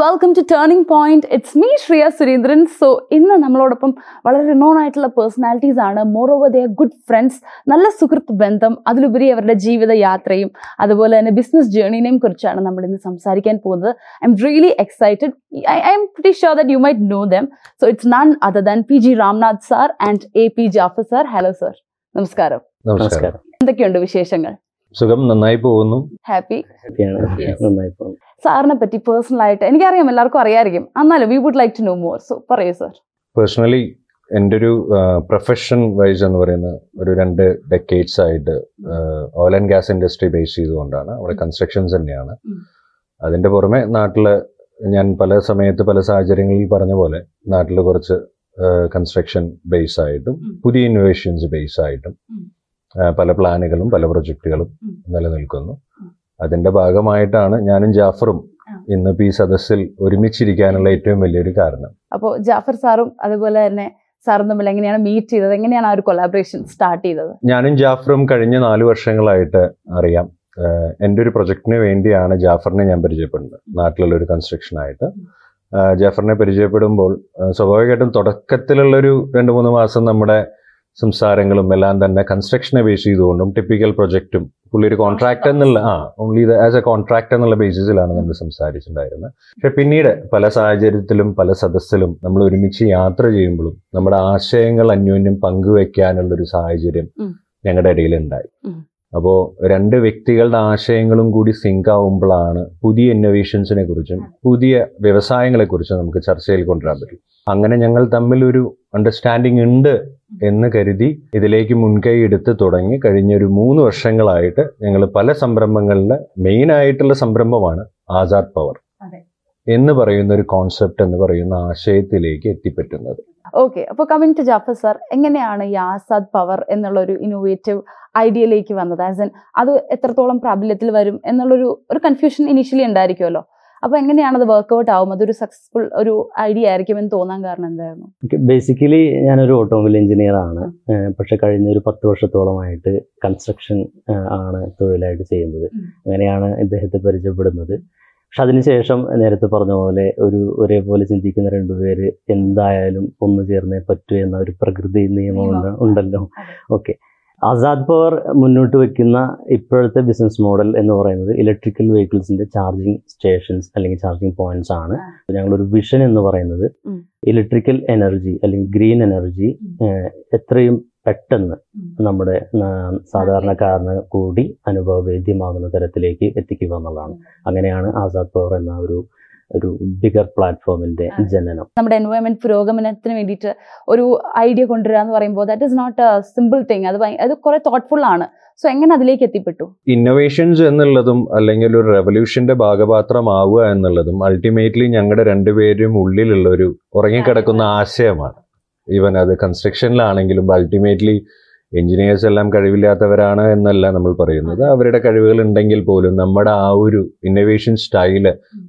Welcome to turning point it's me Shriya Surendran so ഇന്ന് നമ്മളോടൊപ്പം വളരെ നോൺ ആയിട്ടുള്ള പേഴ്സണാലിറ്റീസ് ആണ്. Moreover the good friends നല്ല സുഹൃത്ത് ബന്ധം. അതിലുപരി അവരുടെ ജീവിത യാത്രയും അതുപോലെ തന്നെ ബിസിനസ് ജേർണിനെയും കുറിച്ചാണ് നമ്മൾ ഇന്ന് സംസാരിക്കാൻ പോകുന്നത്. I'm really excited I'm pretty sure that you might know them so it's none other than P G Ramnath sir and A P Jafar sir hello sir നമസ്കാരം. നമസ്കാരം. എന്തൊക്കെയുണ്ട് വിശേഷങ്ങൾ? സുഖം നന്നായി പോകുന്നു. ഹാപ്പി ഹാപ്പിയാണ് നന്നായി പോകുന്നു. സാറിനെ പറ്റി പേഴ്സണൽ ആയിട്ട് എനിക്കറിയാം എല്ലാവർക്കും അറിയാമായിരിക്കും എന്നാലും we would like to know more so പറയൂ സർ പേഴ്സണലി എന്റെ ഒരു പ്രൊഫഷൻ വൈസ് എന്ന് പറയുന്ന ഒരു രണ്ട് ഡെക്കേഡ്സ് ആയിട്ട് oil and gas industry base ചെയ്തുകൊണ്ടാണ്. അവിടെ കൺസ്ട്രക്ഷൻസ് തന്നെയാണ്. അതിന്റെ പുറമെ നാട്ടിൽ ഞാൻ പല സമയത്ത് പല സാഹചര്യങ്ങളിൽ പറഞ്ഞ പോലെ നാട്ടിൽ കുറച്ച് കൺസ്ട്രക്ഷൻ ബേസ് ആയിട്ടും. പുതിയ ഇന്നോവേഷൻസ് ബേസ് ആയിട്ടും പല പ്ലാനുകളും പല പ്രൊജക്റ്റുകളും. നിലനിൽക്കുന്നു. അതിന്റെ ഭാഗമായിട്ടാണ് ഞാനും ജാഫറും ഇന്ന് പി ഈ സദസ്സിൽ ഒരുമിച്ചിരിക്കാനുള്ള ഏറ്റവും വലിയൊരു കാരണം. അപ്പോൾ ജാഫർ സാറും അതുപോലെ തന്നെ സാറും തമ്മിൽ എങ്ങനെയാണ് മീറ്റ് ചെയ്തത്? എങ്ങനെയാണ് ആ ഒരു കൊളാബറേഷൻ സ്റ്റാർട്ട് ചെയ്തത്? ഞാനും ജാഫറും കഴിഞ്ഞ നാല് വർഷങ്ങളായിട്ട് അറിയാം. എന്റെ ഒരു പ്രൊജക്ടിന് വേണ്ടിയാണ് ജാഫറിനെ ഞാൻ പരിചയപ്പെടുന്നത്. നാട്ടിലുള്ള ഒരു കൺസ്ട്രക്ഷൻ ആയിട്ട്. ജാഫറിനെ പരിചയപ്പെടുമ്പോൾ സ്വാഭാവികമായിട്ടും തുടക്കത്തിലുള്ളൊരു രണ്ട് മൂന്ന് മാസം നമ്മുടെ സംസാരങ്ങളും എല്ലാം തന്നെ കൺസ്ട്രക്ഷനെ ബേസ് ചെയ്തുകൊണ്ടും ടിപ്പിക്കൽ പ്രൊജക്റ്റും പുള്ളി ഒരു കോൺട്രാക്ട് എന്നുള്ള ആ ഓൺലി ആസ് എ കോൺട്രാക്ട് എന്നുള്ള ബേസിസിലാണ് നമ്മൾ സംസാരിച്ചിട്ടുണ്ടായിരുന്നത്. പക്ഷെ പിന്നീട് പല സാഹചര്യത്തിലും പല സദസ്സിലും നമ്മൾ ഒരുമിച്ച് യാത്ര ചെയ്യുമ്പോഴും നമ്മുടെ ആശയങ്ങൾ അന്യോന്യം പങ്കുവെക്കാനുള്ള ഒരു സാഹചര്യം ഞങ്ങളുടെ ഇടയിൽ ഉണ്ടായി. അപ്പോൾ രണ്ട് വ്യക്തികളുടെ ആശയങ്ങളും കൂടി സിങ്ക് ആവുമ്പോഴാണ് പുതിയ ഇന്നോവേഷൻസിനെ കുറിച്ചും പുതിയ വ്യവസായങ്ങളെ കുറിച്ചും നമുക്ക് ചർച്ചയിൽ കൊണ്ടുവരാൻ പറ്റും. അങ്ങനെ ഞങ്ങൾ തമ്മിൽ ഒരു അണ്ടർസ്റ്റാൻഡിങ് ഉണ്ട് എന്ന് കരുതി ഇതിലേക്ക് മുൻകൈ എടുത്ത് തുടങ്ങി കഴിഞ്ഞ ഒരു മൂന്ന് വർഷങ്ങളായിട്ട് ഞങ്ങൾ പല സംരംഭങ്ങളിൽ മെയിൻ ആയിട്ടുള്ള സംരംഭമാണ് ആസാദ് പവർ. എന്ന് പറയുന്ന ഒരു കോൺസെപ്റ്റ് എന്ന് പറയുന്ന ആശയത്തിലേക്ക് എത്തിപ്പറ്റുന്നത്. ഓക്കെ അപ്പൊ കമ്മിങ് ടു ജാഫർ സർ എങ്ങനെയാണ് ഈ ആസാദ് പവർ എന്നുള്ള ഒരു ഇന്നോവേറ്റീവ് ഐഡിയയിലേക്ക് വന്നത്? ആസ് എൻ അത് എത്രത്തോളം പ്രാബല്യത്തിൽ വരും എന്നുള്ളൊരു ഒരു കൺഫ്യൂഷൻ ഇനീഷ്യലി ഉണ്ടായിരിക്കുമല്ലോ അപ്പോൾ എങ്ങനെയാണ് അത് വർക്ക്ഔട്ട് ആവും? അതൊരു സക്സസ്ഫുൾ ഒരു ഐഡിയ ആയിരിക്കും എന്ന് തോന്നാൻ കാരണം എന്തായിരുന്നു? ബേസിക്കലി ഞാനൊരു ഓട്ടോമൊബൈൽ എഞ്ചിനീയർ ആണ്. പക്ഷെ കഴിഞ്ഞ ഒരു പത്ത് വർഷത്തോളമായിട്ട് കൺസ്ട്രക്ഷൻ ആണ് തൊഴിലായിട്ട് ചെയ്യുന്നത്. അങ്ങനെയാണ് ഇദ്ദേഹത്തെ പരിചയപ്പെടുന്നത്. പക്ഷെ അതിനുശേഷം നേരത്തെ പറഞ്ഞ പോലെ ഒരു ഒരേപോലെ ചിന്തിക്കുന്ന രണ്ടുപേര് എന്തായാലും ഒന്നു ചേർന്നേ പറ്റൂ എന്ന ഒരു പ്രകൃതി നിയമം ഉണ്ട്- ഉണ്ടല്ലോ. ഓക്കെ ആസാദ് പവർ മുന്നോട്ട് വെക്കുന്ന ഇപ്പോഴത്തെ ബിസിനസ് മോഡൽ എന്ന് പറയുന്നത് ഇലക്ട്രിക്കൽ വെഹിക്കിൾസിന്റെ ചാർജിങ് സ്റ്റേഷൻസ് അല്ലെങ്കിൽ ചാർജിങ് പോയിന്റ്സ് ആണ്. ഞങ്ങളൊരു വിഷൻ എന്ന് പറയുന്നത് ഇലക്ട്രിക്കൽ എനർജി അല്ലെങ്കിൽ ഗ്രീൻ എനർജി എത്രയും പെട്ടെന്ന് നമ്മുടെ സാധാരണക്കാരന് കൂടി അനുഭവവേദ്യമാകുന്ന തരത്തിലേക്ക് എത്തിക്കുക എന്നുള്ളതാണ്. അങ്ങനെയാണ് ആസാദ് പവർ എന്ന ഒരു ഒരു ബിഗർ പ്ലാറ്റ്ഫോമിന്റെ ജനനം. നമ്മുടെ എൻവയോൺമെന്റ് പുരോഗമനത്തിന് വേണ്ടിയിട്ട് ഒരു ഐഡിയ കൊണ്ടുവരിക എന്ന് പറയുമ്പോൾ that is not a simple thing അത് അത് കുറെ തോട്ട്ഫുൾ ആണ്. സോ എങ്ങനെ അതിലേക്ക് എത്തിപ്പെട്ടു? ഇന്നോവേഷൻസ് എന്നുള്ളതും അല്ലെങ്കിൽ ഒരു റെവല്യൂഷന്റെ ഭാഗപാത്രമാവുക എന്നുള്ളതും അൾട്ടിമേറ്റ്ലി ഞങ്ങളുടെ രണ്ടുപേരും ഉള്ളിലുള്ള ഒരു ഉറങ്ങിക്കിടക്കുന്ന ആശയമാണ്. ഈവൻ അത് കൺസ്ട്രക്ഷനിലാണെങ്കിലും അൾട്ടിമേറ്റ്ലി എഞ്ചിനീയേഴ്സ് എല്ലാം കഴിവില്ലാത്തവരാണ് എന്നല്ല നമ്മൾ പറയുന്നത്. അവരുടെ കഴിവുകൾ ഉണ്ടെങ്കിൽ പോലും നമ്മുടെ ആ ഒരു ഇന്നോവേഷൻ സ്റ്റൈൽ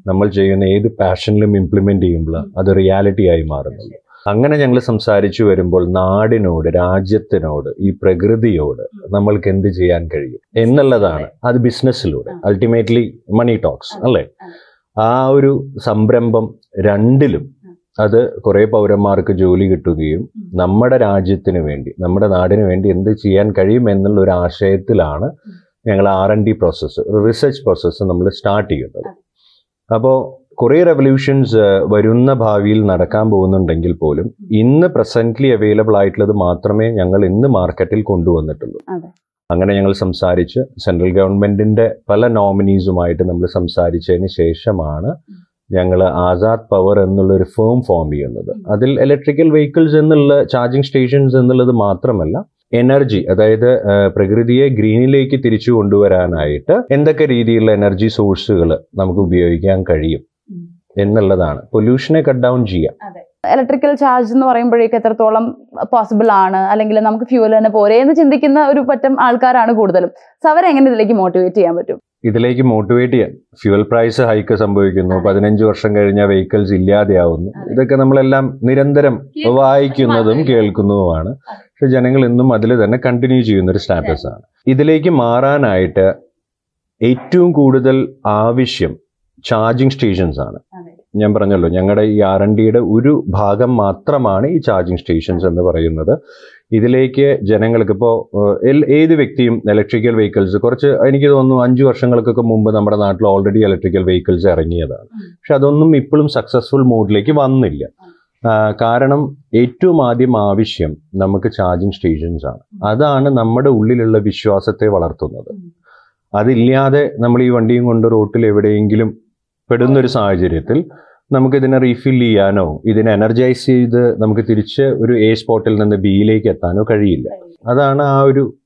നമ്മൾ ചെയ്യുന്ന ഏത് പാഷനിലും ഇംപ്ലിമെന്റ് ചെയ്യുമ്പോൾ അത് റിയാലിറ്റി ആയി മാറുന്നുള്ളൂ. അങ്ങനെ ഞങ്ങൾ സംസാരിച്ചു വരുമ്പോൾ നാടിനോട് രാജ്യത്തിനോട് ഈ പ്രകൃതിയോട് നമ്മൾക്ക് എന്ത് ചെയ്യാൻ കഴിയും എന്നുള്ളതാണ്. അത് ബിസിനസ്സിലൂടെ അൾട്ടിമേറ്റ്ലി മണി ടോക്സ് അല്ലേ? ആ ഒരു സംരംഭം രണ്ടിലും അത് കുറേ പൗരന്മാർക്ക് ജോലി കിട്ടുകയും നമ്മുടെ രാജ്യത്തിന് വേണ്ടി നമ്മുടെ നാടിന് വേണ്ടി എന്ത് ചെയ്യാൻ കഴിയും എന്നുള്ള ഒരു ആശയത്തിലാണ് ഞങ്ങൾ R and D process research process നമ്മൾ സ്റ്റാർട്ട് ചെയ്യുന്നത്. അപ്പോൾ കുറേ റെവല്യൂഷൻസ് വരുന്ന ഭാവിയിൽ നടക്കാൻ പോകുന്നുണ്ടെങ്കിൽ പോലും ഇന്ന് പ്രസന്റ്ലി അവൈലബിൾ ആയിട്ടുള്ളത് മാത്രമേ ഞങ്ങൾ ഇന്ന് മാർക്കറ്റിൽ കൊണ്ടുവന്നിട്ടുള്ളൂ. അങ്ങനെ ഞങ്ങൾ സംസാരിച്ച് സെൻട്രൽ ഗവൺമെന്റിന്റെ പല നോമിനീസുമായിട്ട് നമ്മൾ സംസാരിച്ചതിന് ശേഷമാണ് ഞങ്ങൾ ആസാദ് പവർ എന്നുള്ള ഒരു ഫേം ഫോം ചെയ്യുന്നത്. അതിൽ ഇലക്ട്രിക്കൽ വെഹിക്കിൾസ് എന്നുള്ള ചാർജിങ് സ്റ്റേഷൻസ് എന്നുള്ളത് മാത്രമല്ല എനർജി അതായത് പ്രകൃതിയെ ഗ്രീനിലേക്ക് തിരിച്ചു കൊണ്ടുവരാനായിട്ട് എന്തൊക്കെ രീതിയിലുള്ള എനർജി സോഴ്സുകൾ നമുക്ക് ഉപയോഗിക്കാൻ കഴിയും എന്നുള്ളതാണ്. പൊല്യൂഷനെ കട്ട് ഡൗൺ ചെയ്യാം. ഇലക്ട്രിക്കൽ ചാർജ് എന്ന് പറയുമ്പോഴേക്ക് എത്രത്തോളം പോസിബിൾ ആണ്? അല്ലെങ്കിൽ നമുക്ക് ഫ്യൂൽ തന്നെ പോരെ എന്ന് ചിന്തിക്കുന്ന ഒരു പറ്റം ആൾക്കാരാണ് കൂടുതലും. സോ അവരെ എങ്ങനെ ഇതിലേക്ക് മോട്ടിവേറ്റ് ചെയ്യാൻ പറ്റും? ഇതിലേക്ക് മോട്ടിവേറ്റ് ചെയ്യാൻ. ഫ്യൂവൽ പ്രൈസ് ഹൈക്ക് സംഭവിക്കുന്നു. പതിനഞ്ച് വർഷം കഴിഞ്ഞ വെഹിക്കിൾസ് ഇല്ലാതെയാവുന്നു. ഇതൊക്കെ നമ്മളെല്ലാം നിരന്തരം വായിക്കുന്നതും കേൾക്കുന്നതുമാണ്. പക്ഷെ ജനങ്ങൾ ഇന്നും അതിൽ തന്നെ കണ്ടിന്യൂ ചെയ്യുന്ന ഒരു സ്റ്റാറ്റസ് ആണ്. ഇതിലേക്ക് മാറാനായിട്ട് ഏറ്റവും കൂടുതൽ ആവശ്യം ചാർജിങ് സ്റ്റേഷൻസ് ആണ്. ഞാൻ പറഞ്ഞല്ലോ ഞങ്ങളുടെ ഈ ആർ എൻ ഡിയുടെ ഒരു ഭാഗം മാത്രമാണ് ഈ ചാർജിങ് സ്റ്റേഷൻസ് എന്ന് പറയുന്നത്. ഇതിലേക്ക് ജനങ്ങൾക്ക് ഇപ്പോൾ ഏത് വ്യക്തിയും ഇലക്ട്രിക്കൽ വെഹിക്കിൾസ് കുറച്ച് എനിക്ക് തോന്നുന്നു അഞ്ച് വർഷങ്ങൾക്കൊക്കെ മുമ്പ് നമ്മുടെ നാട്ടിൽ ഓൾറെഡി ഇലക്ട്രിക്കൽ വെഹിക്കിൾസ് ഇറങ്ങിയതാണ്. പക്ഷെ അതൊന്നും ഇപ്പോഴും സക്സസ്ഫുൾ മോഡിലേക്ക് വന്നില്ല. കാരണം ഏറ്റവും ആദ്യം ആവശ്യം നമുക്ക് ചാർജിങ് സ്റ്റേഷൻസ് ആണ്. അതാണ് നമ്മുടെ ഉള്ളിലുള്ള വിശ്വാസത്തെ വളർത്തുന്നത്. അതില്ലാതെ നമ്മൾ ഈ വണ്ടിയും കൊണ്ട് റോട്ടിൽ എവിടെയെങ്കിലും പെടുന്നൊരു സാഹചര്യത്തിൽ നമുക്കിതിനെ റീഫിൽ ചെയ്യാനോ ഇതിനെ എനർജൈസ് ചെയ്ത് നമുക്ക് തിരിച്ച് ഒരു എ സ്പോട്ടിൽ നിന്ന് ബിയിലേക്ക് എത്താനോ കഴിയില്ല. അതാണ് ആ ഒരു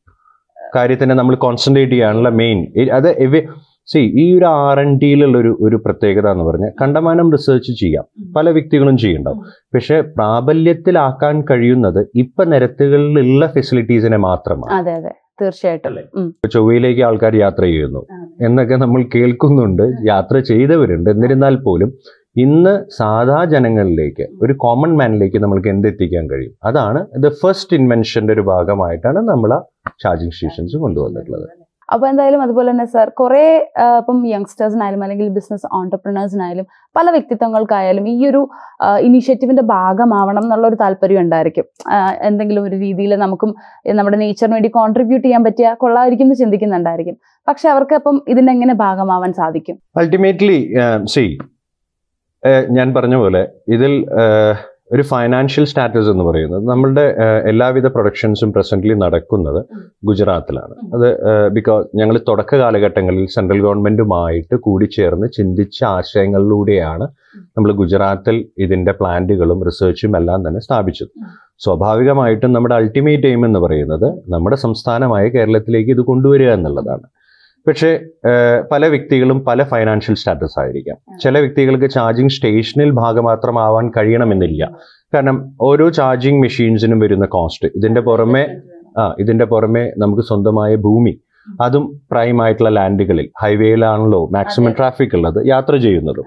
കാര്യത്തിനെ നമ്മൾ കോൺസെൻട്രേറ്റ് ചെയ്യാനുള്ള മെയിൻ അത് സി ഈ ഒരു ആർ എൻ ടിയിലുള്ള ഒരു ഒരു പ്രത്യേകത എന്ന് പറഞ്ഞാൽ കണ്ടമാനം റിസർച്ച് ചെയ്യാം. പല വ്യക്തികളും ചെയ്യുന്നുണ്ടാവും. പക്ഷെ പ്രാബല്യത്തിലാക്കാൻ കഴിയുന്നത് ഇപ്പൊ നിരത്തുകളിലുള്ള ഫെസിലിറ്റീസിനെ മാത്രമാണ്. തീർച്ചയായിട്ടും. ചൊവ്വയിലേക്ക് ആൾക്കാർ യാത്ര ചെയ്യുന്നു. എന്നൊക്കെ നമ്മൾ കേൾക്കുന്നുണ്ട് യാത്ര ചെയ്തവരുണ്ട്. എന്നിരുന്നാൽ പോലും ഇന്ന് സാധാ ജനങ്ങളിലേക്ക് ഒരു കോമൺ മാനിലേക്ക് നമ്മൾക്ക് എന്തെത്തിക്കാൻ കഴിയും? അതാണ് ദ ഫസ്റ്റ് ഇൻവെൻഷന്റെ ഒരു ഭാഗമായിട്ടാണ് നമ്മൾ ആ ചാർജിങ് സ്റ്റേഷൻസ് കൊണ്ടുവന്നിട്ടുള്ളത്. അപ്പൊ എന്തായാലും അതുപോലെ തന്നെ സാർ കുറേ ഇപ്പം യങ്സ്റ്റേഴ്സിനായാലും അല്ലെങ്കിൽ ബിസിനസ് ഓണ്ടർപ്രണേഴ്സിനായാലും പല വ്യക്തിത്വങ്ങൾക്കായാലും ഈ ഒരു ഇനീഷ്യേറ്റീവിന്റെ ഭാഗമാവണം എന്നുള്ള ഒരു താല്പര്യം ഉണ്ടായിരിക്കും. എന്തെങ്കിലും ഒരു രീതിയിൽ നമുക്കും നമ്മുടെ നേച്ചറിന് വേണ്ടി കോൺട്രിബ്യൂട്ട് ചെയ്യാൻ പറ്റിയ കൊള്ളായിരിക്കും എന്ന് ചിന്തിക്കുന്നുണ്ടായിരിക്കും. പക്ഷെ അവർക്ക് അപ്പം ഇതിന്റെ എങ്ങനെ ഭാഗമാവാൻ സാധിക്കും? അൾട്ടിമേറ്റ്ലി സി ഞാൻ പറഞ്ഞ പോലെ ഇതിൽ ഒരു ഫൈനാൻഷ്യൽ സ്റ്റാറ്റസ് എന്ന് പറയുന്നത് നമ്മളുടെ എല്ലാവിധ പ്രൊഡക്ഷൻസും പ്രസന്റ്ലി നടക്കുന്നത് ഗുജറാത്തിലാണ്. അത് ബിക്കോസ് ഞങ്ങൾ തുടക്ക കാലഘട്ടങ്ങളിൽ സെൻട്രൽ ഗവൺമെന്റുമായിട്ട് കൂടിച്ചേർന്ന് ചിന്തിച്ച ആശയങ്ങളിലൂടെയാണ് നമ്മൾ ഗുജറാത്തിൽ ഇതിന്റെ പ്ലാന്റുകളും റിസർച്ചും എല്ലാം തന്നെ സ്ഥാപിച്ചത്. സ്വാഭാവികമായിട്ടും നമ്മുടെ അൾട്ടിമേറ്റ് എയിം എന്ന് പറയുന്നത് നമ്മുടെ സംസ്ഥാനമായ കേരളത്തിലേക്ക് ഇത് കൊണ്ടുവരിക എന്നുള്ളതാണ്. പക്ഷേ പല വ്യക്തികളും പല ഫൈനാൻഷ്യൽ സ്റ്റാറ്റസ് ആയിരിക്കാം. ചില വ്യക്തികൾക്ക് ചാർജിങ് സ്റ്റേഷനിൽ ഭാഗം മാത്രമാവാൻ കഴിയണമെന്നില്ല. കാരണം ഓരോ ചാർജിങ് മെഷീൻസിനും വരുന്ന കോസ്റ്റ് ഇതിന്റെ പുറമെ ആ ഇതിന്റെ പുറമെ നമുക്ക് സ്വന്തമായ ഭൂമി. അതും പ്രൈം ആയിട്ടുള്ള ലാൻഡുകളിൽ ഹൈവേയിലാണല്ലോ മാക്സിമം ട്രാഫിക് ഉള്ളത് യാത്ര ചെയ്യുന്നതും.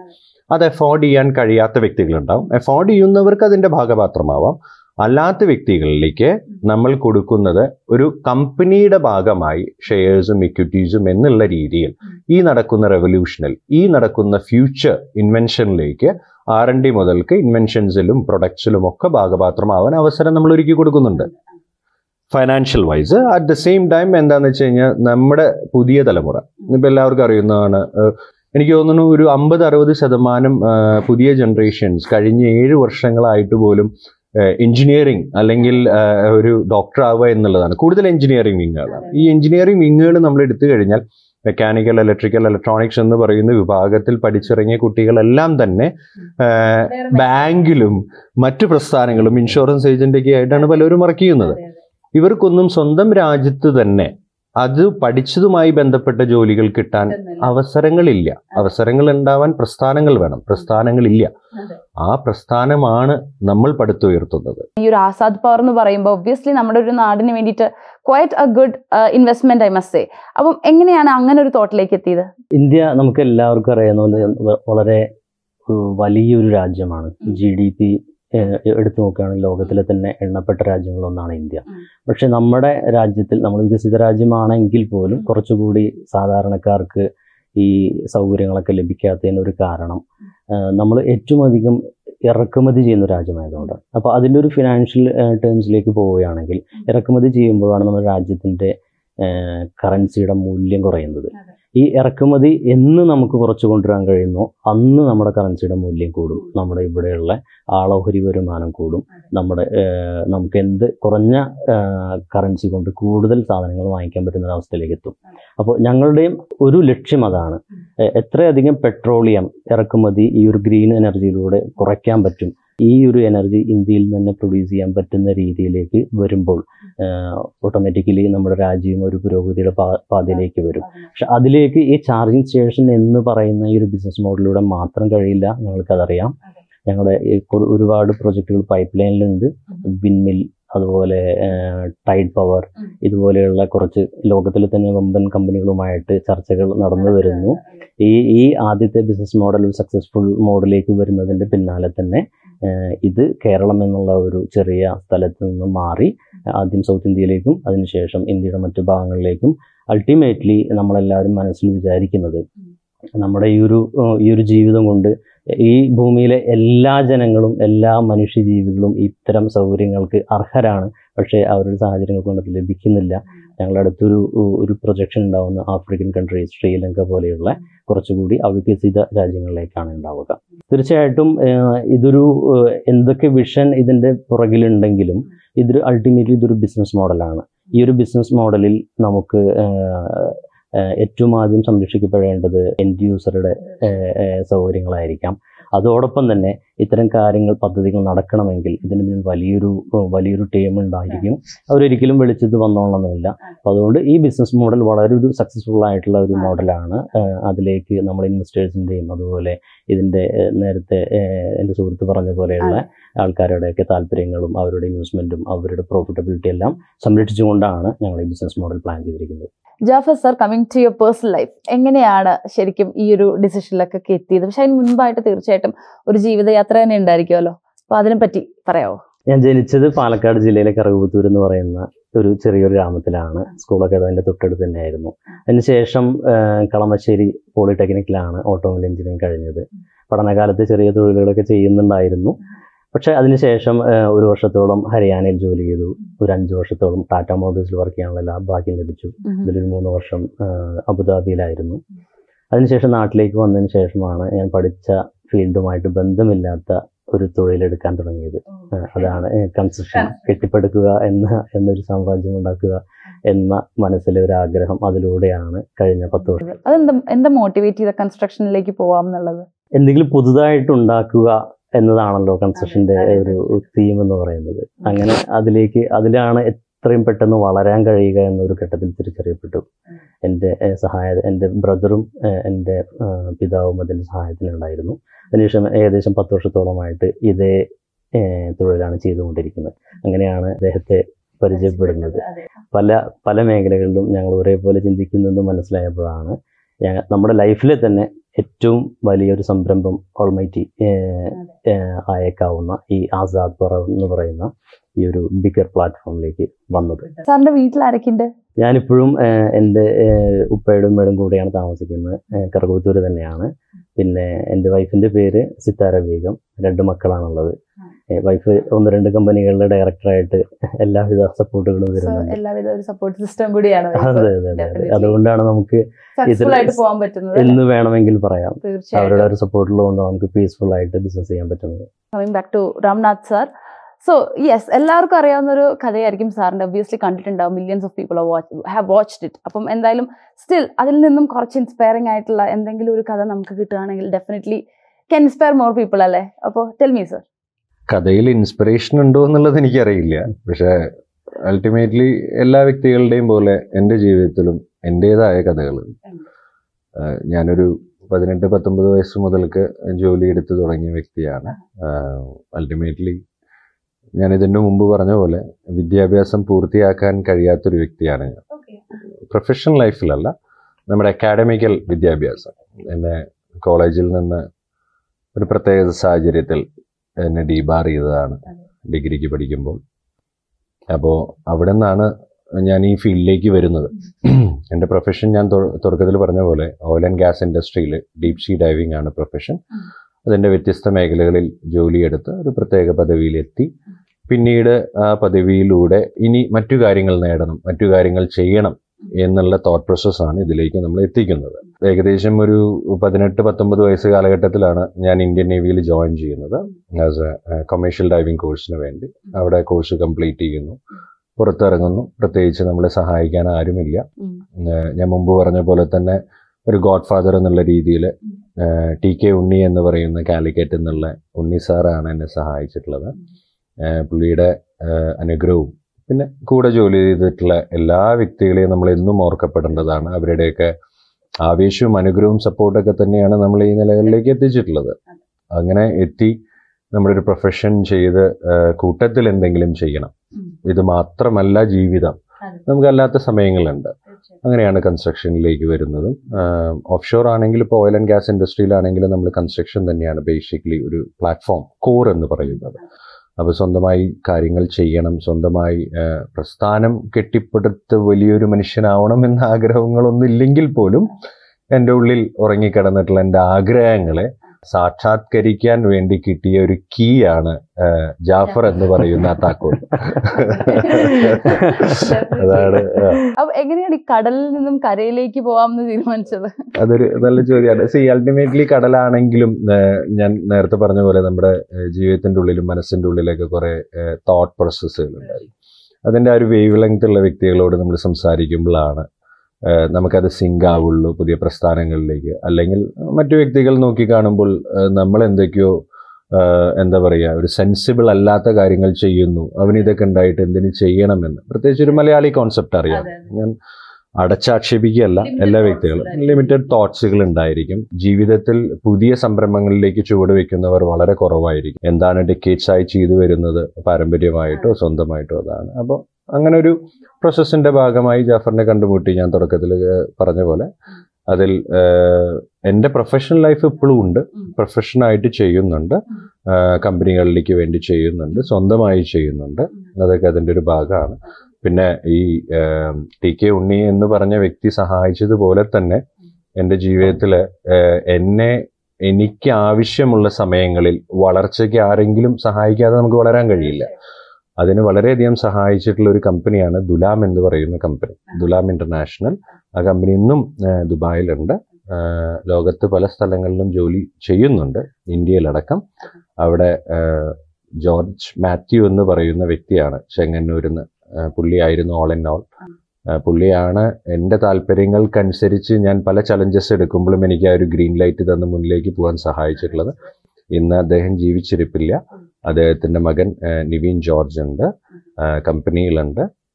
അത്. അഫോർഡ് ചെയ്യാൻ കഴിയാത്ത വ്യക്തികളുണ്ടാവും. അഫോർഡ് ചെയ്യുന്നവർക്ക് അതിന്റെ ഭാഗപാത്രമാവാം അല്ലാത്ത വ്യക്തികളിലേക്ക് നമ്മൾ കൊടുക്കുന്നത് ഒരു കമ്പനിയുടെ ഭാഗമായി ഷെയർസും ഇക്വിറ്റീസും എന്നുള്ള രീതിയിൽ ഈ നടക്കുന്ന റെവല്യൂഷനിൽ ഈ നടക്കുന്ന ഫ്യൂച്ചർ ഇൻവെൻഷനിലേക്ക് ആർ എൻ ഡി മുതൽക്ക് ഇൻവെൻഷൻസിലും പ്രൊഡക്ട്സിലും ഒക്കെ ഭാഗപാത്രമാവാൻ അവസരം നമ്മൾ ഒരുക്കി കൊടുക്കുന്നുണ്ട്. Financial wise at the same time എന്താണെന്ന് വെച്ച് കഴിഞ്ഞാൽ നമ്മുടെ പുതിയ തലമുറ ഇപ്പം എല്ലാവർക്കും അറിയുന്നതാണ് എനിക്ക് തോന്നുന്നു ഒരു അമ്പത് അറുപത് ശതമാനം പുതിയ ജനറേഷൻസ് കഴിഞ്ഞ ഏഴ് വർഷങ്ങളായിട്ട് പോലും എഞ്ചിനീയറിംഗ് അല്ലെങ്കിൽ ഒരു ഡോക്ടർ ആവുക എന്നുള്ളതാണ്. കൂടുതൽ എഞ്ചിനീയറിംഗ് വിങ്ങുകളാണ് ഈ എഞ്ചിനീയറിംഗ് വിങ്ങുകൾ നമ്മൾ എടുത്തു കഴിഞ്ഞാൽ മെക്കാനിക്കൽ ഇലക്ട്രിക്കൽ ഇലക്ട്രോണിക്സ് എന്ന് പറയുന്ന വിഭാഗത്തിൽ പഠിച്ചിറങ്ങിയ കുട്ടികളെല്ലാം തന്നെ ബാങ്കിലും മറ്റു പ്രസ്ഥാനങ്ങളും ഇൻഷുറൻസ് ഏജന്റൊക്കെ ആയിട്ടാണ് പലരും വർക്ക് ചെയ്യുന്നത്. ഇവർക്കൊന്നും സ്വന്തം രാജ്യത്ത് തന്നെ അത് പഠിച്ചതുമായി ബന്ധപ്പെട്ട ജോലികൾ കിട്ടാൻ അവസരങ്ങളില്ല. അവസരങ്ങൾ ഉണ്ടാവാൻ പ്രസ്ഥാനങ്ങൾ വേണം. പ്രസ്ഥാനങ്ങളില്ല. ആ പ്രസ്ഥാനമാണ് നമ്മൾ പടുത്തുയർത്തുന്നത്. ഈ ഒരു ആസാദ് പവർ എന്ന് പറയുമ്പോൾ ഒബ്വിയസ്ലി നമ്മുടെ ഒരു നാടിന് വേണ്ടിയിട്ട് quite a good investment I must say അപ്പം എങ്ങനെയാണ് അങ്ങനെ ഒരു തോട്ടിലേക്ക് എത്തിയത്? ഇന്ത്യ നമുക്ക് എല്ലാവർക്കും അറിയാവുന്ന പോലെ വളരെ വലിയൊരു രാജ്യമാണ്. ജി ഡി പി എടുത്തു നോക്കുകയാണെങ്കിൽ ലോകത്തിലെ തന്നെ എണ്ണപ്പെട്ട രാജ്യങ്ങളൊന്നാണ് ഇന്ത്യ. പക്ഷെ നമ്മുടെ രാജ്യത്തിൽ നമ്മൾ വികസിത രാജ്യമാണെങ്കിൽ പോലും കുറച്ചുകൂടി സാധാരണക്കാർക്ക് ഈ സൗകര്യങ്ങളൊക്കെ ലഭിക്കാത്തതിന് ഒരു കാരണം നമ്മൾ ഏറ്റവും അധികം ഇറക്കുമതി ചെയ്യുന്ന രാജ്യമായതുകൊണ്ട്. അപ്പോൾ അതിന്റെ ഒരു ഫിനാൻഷ്യൽ ടേംസിലേക്ക് പോവുകയാണെങ്കിൽ ഇറക്കുമതി ചെയ്യുമ്പോഴാണ് നമ്മുടെ രാജ്യത്തിന്റെ കറൻസിയുടെ മൂല്യം കുറയുന്നത്. ഈ ഇറക്കുമതി എന്ന് നമുക്ക് കുറച്ച് കൊണ്ടുവരാൻ കഴിയുന്നു അന്ന് നമ്മുടെ കറൻസിയുടെ മൂല്യം കൂടും. നമ്മുടെ ഇവിടെയുള്ള ആളോഹരി വരുമാനം കൂടും. നമ്മുടെ നമുക്ക് എന്ത് കുറഞ്ഞ കറൻസി കൊണ്ട് കൂടുതൽ സാധനങ്ങൾ വാങ്ങിക്കാൻ പറ്റുന്ന അവസ്ഥയിലേക്ക് എത്തും. അപ്പോൾ ഞങ്ങളുടെയും ഒരു ലക്ഷ്യം അതാണ്. എത്രയധികം പെട്രോളിയം ഇറക്കുമതി ഈ ഒരു ഗ്രീൻ എനർജിയിലൂടെ കുറയ്ക്കാൻ പറ്റും. ഈ ഒരു എനർജി ഇന്ത്യയിൽ തന്നെ പ്രൊഡ്യൂസ് ചെയ്യാൻ പറ്റുന്ന രീതിയിലേക്ക് വരുമ്പോൾ ഓട്ടോമാറ്റിക്കലി നമ്മുടെ രാജ്യം ഒരു പുരോഗതിയുടെ പാതയിലേക്ക് വരും. പക്ഷെ അതിലേക്ക് ഈ ചാർജിങ് സ്റ്റേഷൻ എന്ന് പറയുന്ന ഈ ഒരു ബിസിനസ് മോഡലിലൂടെ മാത്രം കഴിയില്ല. ഞങ്ങൾക്കതറിയാം. ഞങ്ങളുടെ ഒരുപാട് പ്രൊജക്റ്റുകൾ പൈപ്പ് ലൈനിലുണ്ട് വിൻമിൽ അതുപോലെ ടൈഡ് പവർ ഇതുപോലെയുള്ള കുറച്ച് ലോകത്തിൽ തന്നെ വമ്പൻ കമ്പനികളുമായിട്ട് ചർച്ചകൾ നടന്നു വരുന്നു. ഈ ഈ ആദ്യത്തെ ബിസിനസ് മോഡൽ ഒരു സക്സസ്ഫുൾ മോഡലിലേക്ക് വരുന്നതിന്റെ പിന്നാലെ തന്നെ ഇത് കേരളം എന്നുള്ള ഒരു ചെറിയ സ്ഥലത്ത് നിന്ന് മാറി ആദ്യം സൗത്ത് ഇന്ത്യയിലേക്കും അതിനുശേഷം ഇന്ത്യയുടെ മറ്റു ഭാഗങ്ങളിലേക്കും അൾട്ടിമേറ്റ്ലി നമ്മളെല്ലാവരും മനസ്സിൽ വിചാരിക്കുന്നത്. നമ്മുടെ ഈ ഒരു ഈ ഒരു ജീവിതം കൊണ്ട് ഈ ഭൂമിയിലെ എല്ലാ ജനങ്ങളും എല്ലാ മനുഷ്യജീവികളും ഇത്തരം സൗകര്യങ്ങൾക്ക് അർഹരാണ്. പക്ഷേ അവരുടെ സാഹചര്യങ്ങൾ കൊണ്ട് അത് ലഭിക്കുന്നില്ല. ഞങ്ങളുടെ അടുത്തൊരു ഒരു പ്രൊജക്ഷൻ ഉണ്ടാവുന്ന ആഫ്രിക്കൻ കൺട്രീസ് ശ്രീലങ്ക പോലെയുള്ള കുറച്ചുകൂടി അവികസിത രാജ്യങ്ങളിലേക്കാണ് ഉണ്ടാവുക. തീർച്ചയായിട്ടും ഇതൊരു എന്തൊക്കെ വിഷൻ ഇതിന്റെ പുറകിലുണ്ടെങ്കിലും ഇതൊരു അൾട്ടിമേറ്റ്ലി ഇതൊരു ബിസിനസ് മോഡലാണ് ഈ ഒരു ബിസിനസ് മോഡലിൽ നമുക്ക് ഏറ്റവും ആദ്യം സംരക്ഷിക്കപ്പെടേണ്ടത് എൻഡ് യൂസറുടെ സൗകര്യങ്ങളായിരിക്കാം. അതോടൊപ്പം തന്നെ ഇത്തരം കാര്യങ്ങൾ പദ്ധതികൾ നടക്കണമെങ്കിൽ ഇതിന് പിന്നിൽ വലിയൊരു വലിയൊരു ടീം ഉണ്ടായിരിക്കും. അവരൊരിക്കലും വിളിച്ചത് വന്നോളണമെന്നില്ല. അപ്പോൾ അതുകൊണ്ട് ഈ ബിസിനസ് മോഡൽ വളരെ ഒരു സക്സസ്ഫുൾ ആയിട്ടുള്ള ഒരു മോഡലാണ് അതിലേക്ക് നമ്മൾ ഇൻവെസ്റ്റേഴ്സിന്റെയും അതുപോലെ ഇതിന്റെ നേരത്തെ എന്റെ സുഹൃത്ത് പറഞ്ഞ പോലെയുള്ള ആൾക്കാരുടെയൊക്കെ താല്പര്യങ്ങളും അവരുടെ ഇൻവെസ്റ്റ്മെന്റും അവരുടെ പ്രോഫിറ്റബിലിറ്റി എല്ലാം സംരക്ഷിച്ചുകൊണ്ടാണ് ഞങ്ങൾ ഈ ബിസിനസ് മോഡൽ പ്ലാൻ ചെയ്തിരിക്കുന്നത്. Jafar sir coming to your personal life എങ്ങനെയാണ് ശരിക്കും ഈ ഒരു ഡിസിഷനിലൊക്കെ എത്തിയത്? പക്ഷെ അതിന് മുൻപായിട്ട് തീർച്ചയായിട്ടും ഒരു ജീവിതയാത്ര തന്നെ ഉണ്ടായിരിക്കുമല്ലോ. അപ്പൊ അതിനെപ്പറ്റി പറയാവോ? ഞാൻ ജനിച്ചത് പാലക്കാട് ജില്ലയിലെ കറുകുപുത്തൂർ എന്ന് പറയുന്ന ഒരു ചെറിയൊരു ഗ്രാമത്തിലാണ്. സ്കൂളൊക്കെ അതിന്റെ തൊട്ടടുത്ത് തന്നെയായിരുന്നു. അതിനുശേഷം ശേഷം കളമശ്ശേരി പോളിടെക്നിക്കിലാണ് ഓട്ടോമൊബൈൽ എഞ്ചിനീയറിംഗ് കഴിഞ്ഞത്. പഠനകാലത്ത് ചെറിയ തൊഴിലുകളൊക്കെ ചെയ്യുന്നുണ്ടായിരുന്നു. പക്ഷേ അതിനുശേഷം ഒരു വർഷത്തോളം ഹരിയാനയിൽ ജോലി ചെയ്തു. ഒരു അഞ്ച് വർഷത്തോളം ടാറ്റ മോട്ടോഴ്സിൽ വർക്ക് ചെയ്യാനുള്ള ഭാഗ്യം ലഭിച്ചു. ഇതിലൊരു മൂന്ന് വർഷം അബുദാബിയിലായിരുന്നു. അതിനുശേഷം നാട്ടിലേക്ക് വന്നതിന് ശേഷമാണ് ഞാൻ പഠിച്ച ഫീൽഡുമായിട്ട് ബന്ധമില്ലാത്ത ഒരു തൊഴിലെടുക്കാൻ തുടങ്ങിയത്. അതാണ് കൺസ്ട്രക്ഷൻ കെട്ടിപ്പടുക്കുക എന്ന എന്നൊരു സാമ്രാജ്യം ഉണ്ടാക്കുക എന്ന മനസ്സിലെ ഒരു ആഗ്രഹം അതിലൂടെയാണ് കഴിഞ്ഞ പത്ത് വർഷം. അതെന്താ എന്താ മോട്ടിവേറ്റ് ചെയ്ത കൺസ്ട്രക്ഷനിലേക്ക് പോവാം എന്നുള്ളത്? എന്തെങ്കിലും പുതുതായിട്ട് ഉണ്ടാക്കുക എന്നതാണല്ലോ കൺസ്ട്രക്ഷന്റെ ഒരു തീം എന്ന് പറയുന്നത്. അങ്ങനെ അതിലേക്ക് അതിലാണ് എത്രയും പെട്ടെന്ന് വളരാൻ കഴിയുക എന്നൊരു ഘട്ടത്തിൽ തിരിച്ചറിയപ്പെട്ടു. എന്റെ സഹായ എന്റെ ബ്രദറും എന്റെ പിതാവും അതിന്റെ സഹായത്തിനുണ്ടായിരുന്നു അതിനുശേഷം ഏകദേശം പത്ത് വർഷത്തോളമായിട്ട് ഇതേ തൊഴിലാണ് ചെയ്തുകൊണ്ടിരിക്കുന്നത്. അങ്ങനെയാണ് അദ്ദേഹത്തെ പരിചയപ്പെടുന്നത്. പല പല മേഖലകളിലും ഞങ്ങൾ ഒരേപോലെ ചിന്തിക്കുന്നതെന്ന് മനസ്സിലായപ്പോഴാണ് നമ്മുടെ ലൈഫിലെ തന്നെ ഏറ്റവും വലിയൊരു സംരംഭം ഓൾമൈറ്റി ആയേക്കാവുന്ന ഈ ആസാദ് പറവ് എന്ന് പറയുന്ന ഈ ഒരു ബിഗർ പ്ലാറ്റ്ഫോമിലേക്ക് വന്നത്. സാറിന്റെ വീട്ടിൽ ആരൊക്കെയുണ്ട്? ഞാനിപ്പോഴും എന്റെ ഉപ്പയുടെ ഉമ്മയുടെ കൂടെയാണ് താമസിക്കുന്നത്. ഏഹ്, തന്നെയാണ്. പിന്നെ എന്റെ വൈഫിന്റെ പേര് സിത്താര ബീഗം. രണ്ട് മക്കളാണുള്ളത്. വൈഫ് ഒന്ന് രണ്ട് കമ്പനികളുടെ ഡയറക്ടറായിട്ട് എല്ലാവിധ സപ്പോർട്ടുകളും തരുന്നുണ്ട് എല്ലാവിധ ഒരു സപ്പോർട്ട് സിസ്റ്റം കൂടിയാണ് അതെ അതെ അതെ അതെ. അതുകൊണ്ടാണ് നമുക്ക് പോകാൻ പറ്റുന്നത് എന്ന് വേണമെങ്കിൽ പറയാം. അവരുടെ ഒരു സപ്പോർട്ടുള്ളതുകൊണ്ട് നമുക്ക് പീസ്ഫുൾ ആയിട്ട് ബിസിനസ് ചെയ്യാൻ പറ്റുന്നത്. Coming back to Ramnath sir so yes എല്ലാവർക്കും അറിയാവുന്ന ഒരു കഥയായിരിക്കും സാറിന്റെ ഒബ്വിയസ്ലി കണ്ടിട്ടുണ്ടാവും. Millions of people have watched it അപ്പം എന്തായാലും സ്റ്റിൽ അതിൽ നിന്നും കുറച്ച് ഇൻസ്പയറിംഗ് ആയിട്ടുള്ള എന്തെങ്കിലും ഒരു കഥ നമുക്ക് കിട്ടുകയാണെങ്കിൽ definitely can inspire more people അല്ലേ? അപ്പോൾ ടെൽ മീ സർ കഥയിൽ ഇൻസ്പിറേഷൻ ഉണ്ടോ എന്നുള്ളത് എനിക്കറിയില്ല. പക്ഷേ അൾട്ടിമേറ്റ്ലി എല്ലാ വ്യക്തികളുടെയും പോലെ എന്റെ ജീവിതത്തിലും എന്റെതായ കഥകൾ. ഞാനൊരു പതിനെട്ട് പത്തൊമ്പത് വയസ്സ് മുതൽക്ക് ജോലി എടുത്തു തുടങ്ങിയ വ്യക്തിയാണ്. അൾട്ടിമേറ്റ്ലി ഞാൻ ഇതിന്റെ മുമ്പ് പറഞ്ഞ പോലെ വിദ്യാഭ്യാസം പൂർത്തിയാക്കാൻ കഴിയാത്തൊരു വ്യക്തിയാണ് ഞാൻ. പ്രൊഫഷണൽ ലൈഫിലല്ല നമ്മുടെ അക്കാഡമിക്കൽ വിദ്യാഭ്യാസം. എന്നെ കോളേജിൽ നിന്ന് ഒരു പ്രത്യേക സാഹചര്യത്തിൽ എന്നെ ഡീബാർ ചെയ്തതാണ്. ഡിഗ്രിക്ക് പഠിക്കുമ്പോൾ. അപ്പോൾ അവിടെ നിന്നാണ് ഞാൻ ഈ ഫീൽഡിലേക്ക് വരുന്നത്. എന്റെ പ്രൊഫഷൻ ഞാൻ തുടക്കത്തിൽ പറഞ്ഞ പോലെ ഓയിൽ ആൻഡ് ഗ്യാസ് ഇൻഡസ്ട്രിയിൽ ഡീപ് സീ ഡൈവിംഗ് ആണ് പ്രൊഫഷൻ അതിന്റെ വ്യത്യസ്ത മേഖലകളിൽ ജോലിയെടുത്ത് ഒരു പ്രത്യേക പദവിയിലെത്തി. പിന്നീട് ആ പദവിയിലൂടെ ഇനി മറ്റു കാര്യങ്ങൾ നേടണം മറ്റു കാര്യങ്ങൾ ചെയ്യണം എന്നുള്ള തോട്ട് പ്രോസസ്സാണ് ഇതിലേക്ക് നമ്മൾ എത്തിക്കുന്നത്. ഏകദേശം ഒരു പതിനെട്ട് പത്തൊമ്പത് വയസ്സ് കാലഘട്ടത്തിലാണ് ഞാൻ ഇന്ത്യൻ നേവിയിൽ ജോയിൻ ചെയ്യുന്നത് ആസ് എ കൊമേഴ്ഷ്യൽ ഡൈവിംഗ് കോഴ്സിന് വേണ്ടി. അവിടെ കോഴ്സ് കംപ്ലീറ്റ് ചെയ്യുന്നു. പുറത്തിറങ്ങുന്നു. പ്രത്യേകിച്ച് നമ്മളെ സഹായിക്കാൻ ആരുമില്ല. ഞാൻ മുമ്പ് പറഞ്ഞ പോലെ തന്നെ ഒരു ഗോഡ് ഫാദർ എന്നുള്ള രീതിയിൽ ടി കെ ഉണ്ണി എന്ന് പറയുന്ന കാലിക്കറ്റ് എന്നുള്ള ഉണ്ണി സാറാണ് എന്നെ സഹായിച്ചിട്ടുള്ളത്. പുള്ളിയുടെ അനുഗ്രഹവും പിന്നെ കൂടെ ജോലി ചെയ്തിട്ടുള്ള എല്ലാ വ്യക്തികളെയും നമ്മൾ എന്നും ഓർക്കപ്പെടേണ്ടതാണ്. അവരുടെയൊക്കെ ആവേശവും അനുഗ്രഹവും സപ്പോർട്ടൊക്കെ തന്നെയാണ് നമ്മൾ ഈ നിലകളിലേക്ക് എത്തിച്ചിട്ടുള്ളത്. അങ്ങനെ എത്തി നമ്മുടെ ഒരു പ്രൊഫഷൻ ചെയ്ത് കൂട്ടത്തിൽ എന്തെങ്കിലും ചെയ്യണം. ഇത് മാത്രമല്ല ജീവിതം. നമുക്കല്ലാത്ത സമയങ്ങളുണ്ട്. അങ്ങനെയാണ് കൺസ്ട്രക്ഷനിലേക്ക് വരുന്നതും. ഓഫ് ഷോർ ആണെങ്കിൽ ഇപ്പോൾ ഓയിൽ ആൻഡ് ഗ്യാസ് ഇൻഡസ്ട്രിയിലാണെങ്കിലും നമ്മൾ കൺസ്ട്രക്ഷൻ തന്നെയാണ് ബേസിക്കലി ഒരു പ്ലാറ്റ്ഫോം കോർ എന്ന് പറയുന്നത്. അപ്പോൾ സ്വന്തമായി കാര്യങ്ങൾ ചെയ്യണം സ്വന്തമായി പ്രസ്ഥാനം കെട്ടിപ്പടുത്ത് വലിയൊരു മനുഷ്യനാവണം എന്ന ആഗ്രഹങ്ങളൊന്നും ഇല്ലെങ്കിൽ പോലും എന്റെ ഉള്ളിൽ ഉറങ്ങിക്കിടന്നിട്ടുള്ള എന്റെ ആഗ്രഹങ്ങളെ സാക്ഷാത്കരിക്കാൻ വേണ്ടി കിട്ടിയ ഒരു കീ ആണ് ജാഫർ എന്ന് പറയുന്ന താക്കോൽ. അതാണ് എങ്ങനെയാണ് ഈ കടലിൽ നിന്നും കരയിലേക്ക് പോവാമെന്ന് തീരുമാനിച്ചത്? അതൊരു നല്ല ചോദ്യമാണ് സി അൾട്ടിമേറ്റ്ലി കടലാണെങ്കിലും ഞാൻ നേരത്തെ പറഞ്ഞ പോലെ നമ്മുടെ ജീവിതത്തിന്റെ ഉള്ളിലും മനസ്സിന്റെ ഉള്ളിലൊക്കെ കുറെ തോട്ട് പ്രോസസ്സുകൾ ഉണ്ടായി അതിന്റെ ആ ഒരു വേവ് ലെങ്ത് ഉള്ള വ്യക്തികളോട് നമ്മൾ സംസാരിക്കുമ്പോഴാണ് നമുക്കത് സിങ്ക് ആവുള്ളൂ പുതിയ പ്രസ്ഥാനങ്ങളിലേക്ക്. അല്ലെങ്കിൽ മറ്റു വ്യക്തികൾ നോക്കി കാണുമ്പോൾ നമ്മൾ എന്തൊക്കെയോ എന്താ പറയുക ഒരു സെൻസിബിൾ അല്ലാത്ത കാര്യങ്ങൾ ചെയ്യുന്നു. അവന് ഇതൊക്കെ ഉണ്ടായിട്ട് എന്തിനു ചെയ്യണമെന്ന്. പ്രത്യേകിച്ച് ഒരു മലയാളി കോൺസെപ്റ്റ് അറിയാം. ഞാൻ അടച്ചാക്ഷേപിക്കുകയല്ല എല്ലാ വ്യക്തികളും. ലിമിറ്റഡ് തോട്ട്സുകൾ ഉണ്ടായിരിക്കും. ജീവിതത്തിൽ പുതിയ സംരംഭങ്ങളിലേക്ക് ചുവട് വെക്കുന്നവർ വളരെ കുറവായിരിക്കും. എന്താണ് ഡിക്കേറ്റ്സ് ആയി ചെയ്തു വരുന്നത്? പാരമ്പര്യമായിട്ടോ സ്വന്തമായിട്ടോ അതാണ്. അപ്പോൾ അങ്ങനെ ഒരു പ്രോസസ്സിന്റെ ഭാഗമായി ജാഫറിനെ കണ്ടുമുട്ടി ഞാൻ തുടക്കത്തിൽ പറഞ്ഞ പോലെ. അതിൽ എന്റെ പ്രൊഫഷണൽ ലൈഫ് ഇപ്പോഴും ഉണ്ട്. പ്രൊഫഷനായിട്ട് ചെയ്യുന്നുണ്ട്. കമ്പനികളിലേക്ക് വേണ്ടി ചെയ്യുന്നുണ്ട്. സ്വന്തമായി ചെയ്യുന്നുണ്ട്. അതൊക്കെ അതിന്റെ ഒരു ഭാഗമാണ്. പിന്നെ ഈ ടി കെ ഉണ്ണി എന്ന് പറഞ്ഞ വ്യക്തി സഹായിച്ചതുപോലെ തന്നെ എന്റെ ജീവിതത്തിൽ എന്നെ എനിക്ക് ആവശ്യമുള്ള സമയങ്ങളിൽ വളർച്ചയ്ക്ക് ആരെങ്കിലും സഹായിക്കാതെ നമുക്ക് വളരാൻ കഴിയില്ല. അതിന് വളരെയധികം സഹായിച്ചിട്ടുള്ള ഒരു കമ്പനിയാണ് ദുലാം എന്ന് പറയുന്ന കമ്പനി. Dulam international. ആ കമ്പനി ഇന്നും ദുബായിലുണ്ട്. ലോകത്ത് പല സ്ഥലങ്ങളിലും ജോലി ചെയ്യുന്നുണ്ട്. ഇന്ത്യയിലടക്കം. അവിടെ ജോർജ് മാത്യു എന്ന് പറയുന്ന വ്യക്തിയാണ് ചെങ്ങന്നൂരിൽ നിന്ന് പുള്ളിയായിരുന്നു ഓൾ ഇൻ ഓൾ പുള്ളിയാണ് എന്റെ താല്പര്യങ്ങൾക്കനുസരിച്ച് ഞാൻ പല ചലഞ്ചസ് എടുക്കുമ്പോഴും എനിക്ക് ആ ഒരു ഗ്രീൻ ലൈറ്റ് തന്ന് മുന്നിലേക്ക് പോകാൻ സഹായിച്ചിട്ടുള്ളത്. ഇന്ന് അദ്ദേഹം ജീവിച്ചിരിപ്പില്ല. അദ്ദേഹത്തിന്റെ മകൻ നിവിൻ ജോർജ് ഉണ്ട്. കമ്പനിയിലുണ്ട്.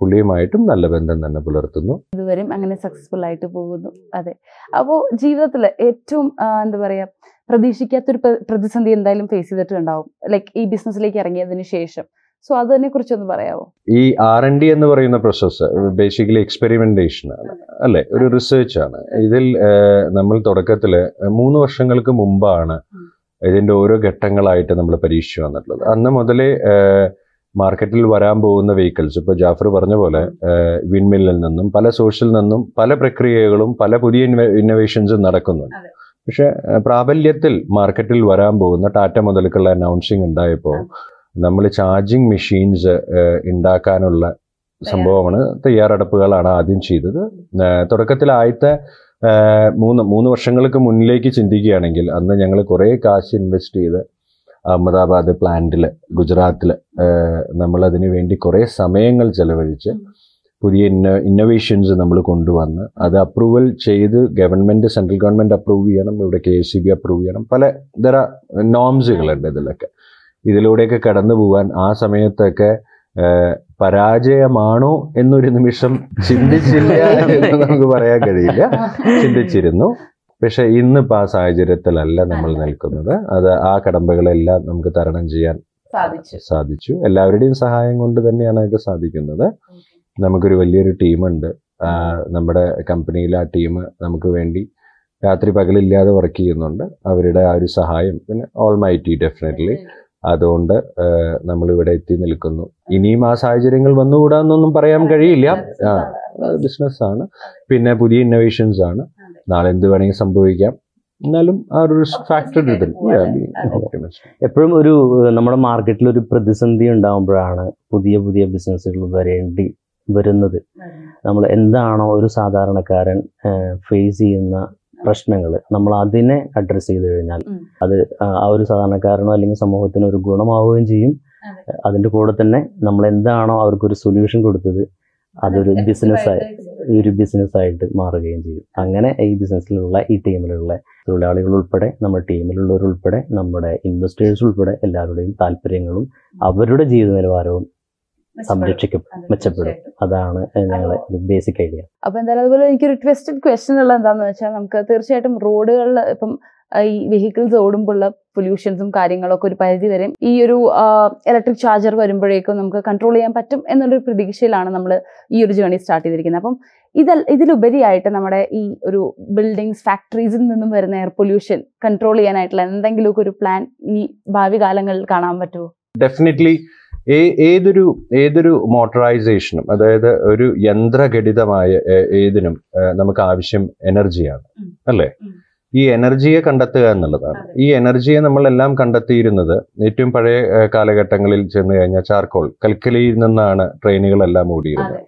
പുള്ളിയുമായിട്ടും നല്ല ബന്ധം തന്നെ പുലർത്തുന്നു. ഇതുവരെയും അങ്ങനെ സക്സസ്ഫുൾ ആയിട്ട് പോകുന്നു. അതെ. അപ്പോൾ ജീവിതത്തിൽ ഏറ്റവും എന്താ പറയാ പ്രതീക്ഷിക്കാത്തൊരു പ്ര- പ്രതിസന്ധി എന്തായാലും ഫേസ് ചെയ്തിട്ടുണ്ടാവും. ലൈക്ക് ഈ ബിസിനസ്സിലേക്ക് ഇറങ്ങിയതിന് ശേഷം. സോ അതിനെ കുറിച്ചൊന്ന് പറയാമോ ഈ ആർ എൻ ഡി എന്ന് പറയുന്ന പ്രോസസ്സ് ബേസിക്കലി എക്സ്പെരിമെന്റേഷൻ ആണ്. അല്ലെ? ഒരു റിസർച്ച് ആണ്. ഇതിൽ നമ്മൾ തുടക്കത്തിൽ മൂന്ന് വർഷങ്ങൾക്ക് മുമ്പാണ് ഇതിന്റെ ഓരോ ഘട്ടങ്ങളായിട്ട് നമ്മൾ പരീക്ഷിച്ചു വന്നിട്ടുള്ളത്. അന്ന് മുതലേ മാർക്കറ്റിൽ വരാൻ പോകുന്ന വെഹിക്കിൾസ് ഇപ്പോൾ ജാഫർ പറഞ്ഞ പോലെ വിൻമില്ലിൽ നിന്നും പല സോഷ്യൽ നിന്നും പല പ്രക്രിയകളും പല പുതിയ ഇന്നോവേഷൻസും നടക്കുന്നുണ്ട്. പക്ഷെ പ്രാബല്യത്തിൽ മാർക്കറ്റിൽ വരാൻ പോകുന്ന ടാറ്റ മുതൽക്കുള്ള അനൗൺസിങ് ഉണ്ടായപ്പോൾ നമ്മൾ ചാർജിങ് മെഷീൻസ് ഉണ്ടാക്കാനുള്ള സംഭവമാണ് തയ്യാറെടുപ്പുകളാണ് ആദ്യം ചെയ്തത്. തുടക്കത്തിൽ ആദ്യത്തെ മൂന്ന് മൂന്ന് വർഷങ്ങൾക്ക് മുന്നിലേക്ക് ചിന്തിക്കുകയാണെങ്കിൽ അന്ന് ഞങ്ങൾ കുറേ കാശ് ഇൻവെസ്റ്റ് ചെയ്ത് അഹമ്മദാബാദ് പ്ലാന്റിൽ ഗുജറാത്തിൽ നമ്മൾ അതിനു വേണ്ടി കുറേ സമയങ്ങൾ ചെലവഴിച്ച് പുതിയ ഇന്ന ഇന്നോവേഷൻസ് നമ്മൾ കൊണ്ടുവന്ന് അത് അപ്രൂവൽ ചെയ്ത് ഗവൺമെന്റ് സെൻട്രൽ ഗവൺമെന്റ് അപ്രൂവ് ചെയ്യണം ഇവിടെ കെ സി ബി അപ്രൂവ് ചെയ്യണം പല ഇതര നോംസുകളുണ്ട് ഇതിലൊക്കെ. ഇതിലൂടെയൊക്കെ കടന്നു പോകാൻ ആ സമയത്തൊക്കെ പരാജയമാണോ എന്നൊരു നിമിഷം ചിന്തിച്ചില്ല എന്ന് നമുക്ക് പറയാൻ കഴിയില്ല. ചിന്തിച്ചിരുന്നു. പക്ഷെ ഇന്നിപ്പോൾ ആ സാഹചര്യത്തിലല്ല നമ്മൾ നിൽക്കുന്നത്. അത് ആ കടമ്പകളെല്ലാം നമുക്ക് തരണം ചെയ്യാൻ സാധിച്ചു. സാധിച്ചു. എല്ലാവരുടെയും സഹായം കൊണ്ട് തന്നെയാണ് ഇത് സാധിക്കുന്നത്. നമുക്കൊരു വലിയൊരു ടീമുണ്ട്. നമ്മുടെ കമ്പനിയിൽ ആ ടീം നമുക്ക് വേണ്ടി രാത്രി പകലില്ലാതെ വർക്ക് ചെയ്യുന്നുണ്ട്. അവരുടെ ആ ഒരു സഹായം പിന്നെ ഓൾ മൈറ്റി ഡെഫിനറ്റ്ലി അതുകൊണ്ട് നമ്മൾ ഇവിടെ എത്തി നിൽക്കുന്നു. ഇനിയും ആ സാഹചര്യങ്ങൾ വന്നുകൂടാന്നൊന്നും പറയാൻ കഴിയില്ല. ബിസിനസ് ആണ് പിന്നെ പുതിയ ഇന്നോവേഷൻസ് ആണ്. നാളെ എന്ത് വേണമെങ്കിൽ സംഭവിക്കാം. എന്നാലും ആ ഒരു ഫാക്ടർ എപ്പോഴും ഒരു നമ്മുടെ മാർക്കറ്റിൽ ഒരു പ്രതിസന്ധി ഉണ്ടാകുമ്പോഴാണ് പുതിയ പുതിയ ബിസിനസ്സുകൾ വരേണ്ടി വരുന്നത്. നമ്മൾ എന്താണോ ഒരു സാധാരണക്കാരൻ ഫേസ് ചെയ്യുന്ന പ്രശ്നങ്ങൾ നമ്മൾ അതിനെ അഡ്രസ്സ് ചെയ്ത് കഴിഞ്ഞാൽ അത് ആ ഒരു സാധാരണക്കാരനോ അല്ലെങ്കിൽ സമൂഹത്തിന് ഒരു ഗുണമാവുകയും ചെയ്യും. അതെ. അതിന്റെ കൂടെ തന്നെ നമ്മൾ എന്താണോ അവർക്കൊരു സൊല്യൂഷൻ കൊടുത്തത് അതൊരു ബിസിനസ്സായി ഒരു ബിസിനസ് ആയിട്ട് മാറുകയും ചെയ്യും. അങ്ങനെ ഈ ബിസിനസ്സിലുള്ള ഈ ടീമിലുള്ള തൊഴിലാളികൾ ഉൾപ്പെടെ നമ്മുടെ ടീമിലുള്ളവർ ഉൾപ്പെടെ നമ്മുടെ ഇൻവെസ്റ്റേഴ്സ് ഉൾപ്പെടെ എല്ലാവരുടെയും താല്പര്യങ്ങളും അവരുടെ ജീവിത നിലവാരവും സംരക്ഷിക്കും മെച്ചപ്പെടും. അതാണ് ഞങ്ങളെ ബേസിക് ഐഡിയ അപ്പൊ എന്തായാലും അതുപോലെ എനിക്കൊരു ട്വിസ്റ്റഡ് ക്വസ്റ്റ്യൻ ഉള്ളത് എന്താണെന്ന് വെച്ചാൽ നമുക്ക് തീർച്ചയായിട്ടും റോഡുകളിൽ ഇപ്പം ഈ വെഹിക്കിൾസ് ഓടുമ്പോഴുള്ള പൊല്യൂഷൻസും കാര്യങ്ങളൊക്കെ ഒരു പരിധി വരെ ഈ ഒരു ഇലക്ട്രിക് ചാർജർ വരുമ്പോഴേക്കും നമുക്ക് കൺട്രോൾ ചെയ്യാൻ പറ്റും എന്നൊരു പ്രതീക്ഷയിലാണ് നമ്മൾ ഈ ഒരു ജേണി സ്റ്റാർട്ട് ചെയ്തിരിക്കുന്നത്. അപ്പം ഇത് ഇതിലുപരിയായിട്ട് നമ്മുടെ ഈ ഒരു ബിൽഡിങ്സ് ഫാക്ടറീസിൽ നിന്നും വരുന്ന എയർ പൊല്യൂഷൻ കൺട്രോൾ ചെയ്യാനായിട്ടുള്ള എന്തെങ്കിലുമൊക്കെ ഒരു പ്ലാൻ ഈ ഭാവി കാലങ്ങളിൽ കാണാൻ പറ്റുമോ ഡെഫിനറ്റ്ലി ഏതൊരു ഏതൊരു മോട്ടറൈസേഷനും അതായത് ഒരു യന്ത്രഘടിതമായ ഏതിനും നമുക്ക് ആവശ്യം എനർജിയാണ്. അല്ലേ? ഈ എനർജിയെ കണ്ടെത്തുക എന്നുള്ളതാണ്. ഈ എനർജിയെ നമ്മളെല്ലാം കണ്ടെത്തിയിരുന്നത് ഏറ്റവും പഴയ കാലഘട്ടങ്ങളിൽ ചെന്ന് കഴിഞ്ഞാൽ ചാർക്കോൾ കൽക്കലിയിൽ നിന്നാണ് ട്രെയിനുകളെല്ലാം ഓടിയിരുന്നത്.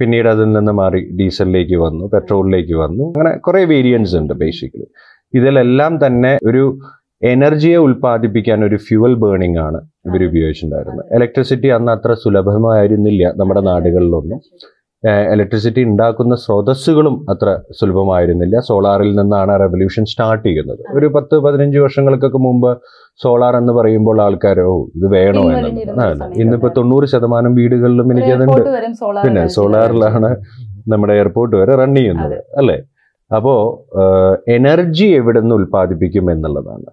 പിന്നീട് അതിൽ നിന്ന് മാറി ഡീസലിലേക്ക് വന്നു പെട്രോളിലേക്ക് വന്നു അങ്ങനെ കുറെ വേരിയൻസ് ഉണ്ട് ബേസിക്കലി ഇതിലെല്ലാം തന്നെ ഒരു എനർജിയെ ഉൽപ്പാദിപ്പിക്കാൻ ഒരു ഫ്യൂവൽ ബേണിംഗ് ആണ് ഇവർ ഉപയോഗിച്ചിട്ടുണ്ടായിരുന്നത്. ഇലക്ട്രിസിറ്റി അന്ന് അത്ര സുലഭമായിരുന്നില്ല നമ്മുടെ നാടുകളിലൊന്നും. ഇലക്ട്രിസിറ്റി ഉണ്ടാക്കുന്ന സ്രോതസ്സുകളും അത്ര സുലഭമായിരുന്നില്ല. സോളാറിൽ നിന്നാണ് റെവല്യൂഷൻ സ്റ്റാർട്ട് ചെയ്യുന്നത്. ഒരു പത്ത് പതിനഞ്ച് വർഷങ്ങൾക്കൊക്കെ മുമ്പ് സോളാർ എന്ന് പറയുമ്പോൾ ആൾക്കാർ ഓ ഇത് വേണോ സമയത്ത് ഇന്നിപ്പോ തൊണ്ണൂറ് ശതമാനം വീടുകളിലും എനിക്കതുണ്ട്. പിന്നെ സോളാറിലാണ് നമ്മുടെ എയർപോർട്ട് വരെ റൺ ചെയ്യുന്നത് അല്ലേ? അപ്പോ എനർജി എവിടെ നിന്ന് ഉൽപ്പാദിപ്പിക്കും എന്നുള്ളതാണ്.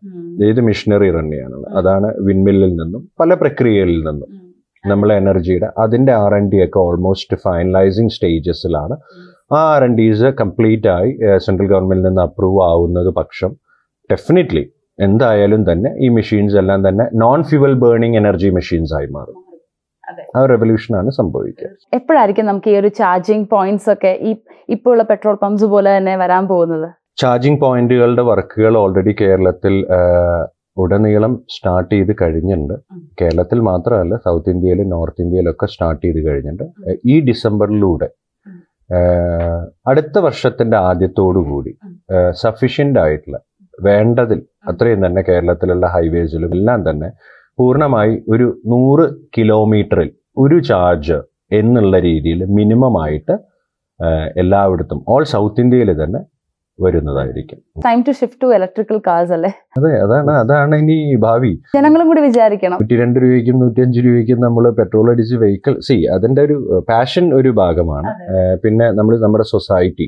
ഏത് മിഷനറി ചെയ്യാനുള്ളത്. അതാണ് വിൻമില്ലിൽ നിന്നും പല പ്രക്രിയകളിൽ നിന്നും നമ്മളെ എനർജിയുടെ അതിന്റെ ആർ എൻ ഡി ഒക്കെ ഓൾമോസ്റ്റ് ഫൈനലൈസിങ് സ്റ്റേജസിലാണ് ആ ആർ എൻ ഡീസ് കംപ്ലീറ്റ് ആയി സെൻട്രൽ ഗവൺമെന്റിൽ നിന്ന് അപ്രൂവ് ആവുന്നത് പക്ഷം ഡെഫിനറ്റ്ലി എന്തായാലും തന്നെ ഈ മെഷീൻസ് എല്ലാം തന്നെ non fuel burning energy machines ആയി മാറും. ആ റെവല്യൂഷനാണ് സംഭവിക്കുക. എപ്പോഴായിരിക്കും നമുക്ക് ഈ ഒരു ചാർജിങ് പോയിന്റ്സ് ഒക്കെ ഈ ഇപ്പോൾ ഉള്ള പെട്രോൾ പമ്പ്സ് പോലെ തന്നെ വരാൻ പോകുന്നത്? ചാർജിങ് പോയിന്റുകളുടെ വർക്കുകൾ ഓൾറെഡി കേരളത്തിൽ ഉടനീളം സ്റ്റാർട്ട് ചെയ്ത് കഴിഞ്ഞിട്ടുണ്ട്. കേരളത്തിൽ മാത്രമല്ല സൗത്ത് ഇന്ത്യയിലും നോർത്ത് ഇന്ത്യയിലൊക്കെ സ്റ്റാർട്ട് ചെയ്ത് കഴിഞ്ഞിട്ടുണ്ട്. ഈ ഡിസംബറിലൂടെ അടുത്ത വർഷത്തിന്റെ ആദ്യത്തോടു കൂടി. സഫീഷ്യന്റ് ആയിട്ടുള്ള വേണ്ടതിൽ അത്രയും തന്നെ കേരളത്തിലുള്ള ഹൈവേസിലും എല്ലാം തന്നെ പൂർണമായി ഒരു നൂറ് കിലോമീറ്ററിൽ ഒരു ചാർജ് എന്നുള്ള രീതിയിൽ മിനിമം ആയിട്ട് എല്ലായിടത്തും ഓൾ സൗത്ത് ഇന്ത്യയിൽ തന്നെ വരുന്നതായിരിക്കും. Time to shift to electrical cars അല്ലേ? അതെ അതാണ് അതാണ് ഇനി ഭാവി. ജനങ്ങളും കൂടി വിചാരിക്കണം. നൂറ്റി രണ്ട് രൂപയ്ക്കും നൂറ്റിയഞ്ച് രൂപയ്ക്കും നമ്മൾ പെട്രോൾ അടിച്ച് വെഹിക്കിൾ സി അതിന്റെ ഒരു പാഷൻ ഒരു ഭാഗമാണ്. പിന്നെ നമ്മൾ നമ്മുടെ സൊസൈറ്റി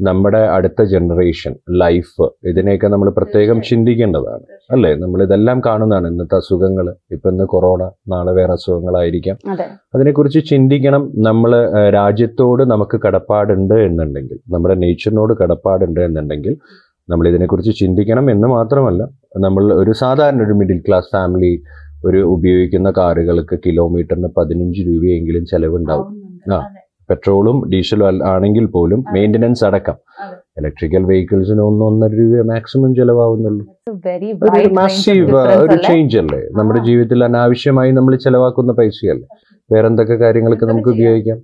നമ്മുടെ അടുത്ത ജനറേഷൻ ലൈഫ് ഇതിനെയൊക്കെ നമ്മൾ പ്രത്യേകം ചിന്തിക്കേണ്ടതാണ്. അല്ലേ? നമ്മൾ ഇതെല്ലാം കാണുന്നതാണ്. ഇന്നത്തെ അസുഖങ്ങൾ ഇപ്പൊ ഇന്ന് കൊറോണ നാളെ വേറെ അസുഖങ്ങളായിരിക്കാം. അതെ. അതിനെക്കുറിച്ച് ചിന്തിക്കണം. നമ്മൾ രാജ്യത്തോട് നമുക്ക് കടപ്പാടുണ്ട് എന്നുണ്ടെങ്കിൽ നമ്മുടെ നേച്ചറിനോട് കടപ്പാടുണ്ട് എന്നുണ്ടെങ്കിൽ നമ്മൾ ഇതിനെക്കുറിച്ച് ചിന്തിക്കണം എന്ന് മാത്രമല്ല നമ്മൾ ഒരു സാധാരണ ഒരു മിഡിൽ ക്ലാസ് ഫാമിലി ഒരു ഉപയോഗിക്കുന്ന കാറുകൾക്ക് കിലോമീറ്ററിന് പതിനഞ്ച് രൂപയെങ്കിലും ചെലവുണ്ടാവും. ആ. പെട്രോളും ഡീസലും ആണെങ്കിൽ പോലും. മെയിന്റനൻസ് അടക്കം. ഇലക്ട്രിക്കൽ വെഹിക്കിൾസിന് ഒന്ന് ഒന്നര രൂപ മാക്സിമം ചെലവാകുന്നുള്ളൂ. ഒരു മാസീവ് ഒരു ചേഞ്ച് അല്ലേ? നമ്മുടെ ജീവിതത്തിൽ അനാവശ്യമായി നമ്മൾ ചെലവാക്കുന്ന പൈസയല്ലേ? വേറെന്തൊക്കെ കാര്യങ്ങൾക്ക് നമുക്ക് ഉപയോഗിക്കാം?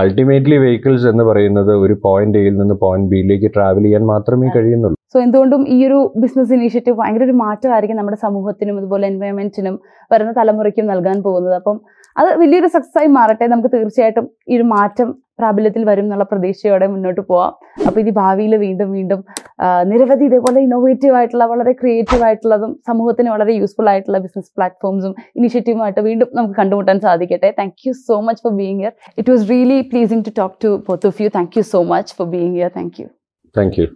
അൾട്ടിമേറ്റ്ലി വെഹിക്കിൾസ് എന്ന് പറയുന്നത് ഒരു പോയിന്റ് എയിൽ നിന്ന് പോയിന്റ് ബിയിലേക്ക് ട്രാവൽ ചെയ്യാൻ മാത്രമേ കഴിയുന്നുള്ളൂ. സോ എന്തുകൊണ്ടും ഈ ഒരു ബിസിനസ് ഇനീഷ്യേറ്റീവ് ഭയങ്കര ഒരു മാറ്റമായിരിക്കും നമ്മുടെ സമൂഹത്തിനും അതുപോലെ എൻവയോൺമെന്റിനും വരുന്ന തലമുറയ്ക്കും നൽകാൻ പോകുന്നത്. അപ്പം അത് വലിയൊരു സക്സസ് ആയി മാറട്ടെ. നമുക്ക് തീർച്ചയായിട്ടും ഈ ഒരു മാറ്റം പ്രാബല്യത്തിൽ വരും എന്നുള്ള പ്രതീക്ഷയോടെ മുന്നോട്ട് പോവാം. അപ്പോൾ ഇത് ഭാവിയിൽ വീണ്ടും വീണ്ടും നിരവധി ഇതേപോലെ ഇന്നോവേറ്റീവ് ആയിട്ടുള്ള വളരെ ക്രിയേറ്റീവ് ആയിട്ടുള്ളതും സമൂഹത്തിന് വളരെ യൂസ്ഫുൾ ആയിട്ടുള്ള ബിസിനസ് പ്ലാറ്റ്ഫോംസും ഇനിഷ്യേറ്റീവുമായിട്ട് വീണ്ടും നമുക്ക് കണ്ടുമുട്ടാൻ സാധിക്കട്ടെ. Thank you so much for being here it was really pleasing to talk to both of you thank you so much for being here thank you thank you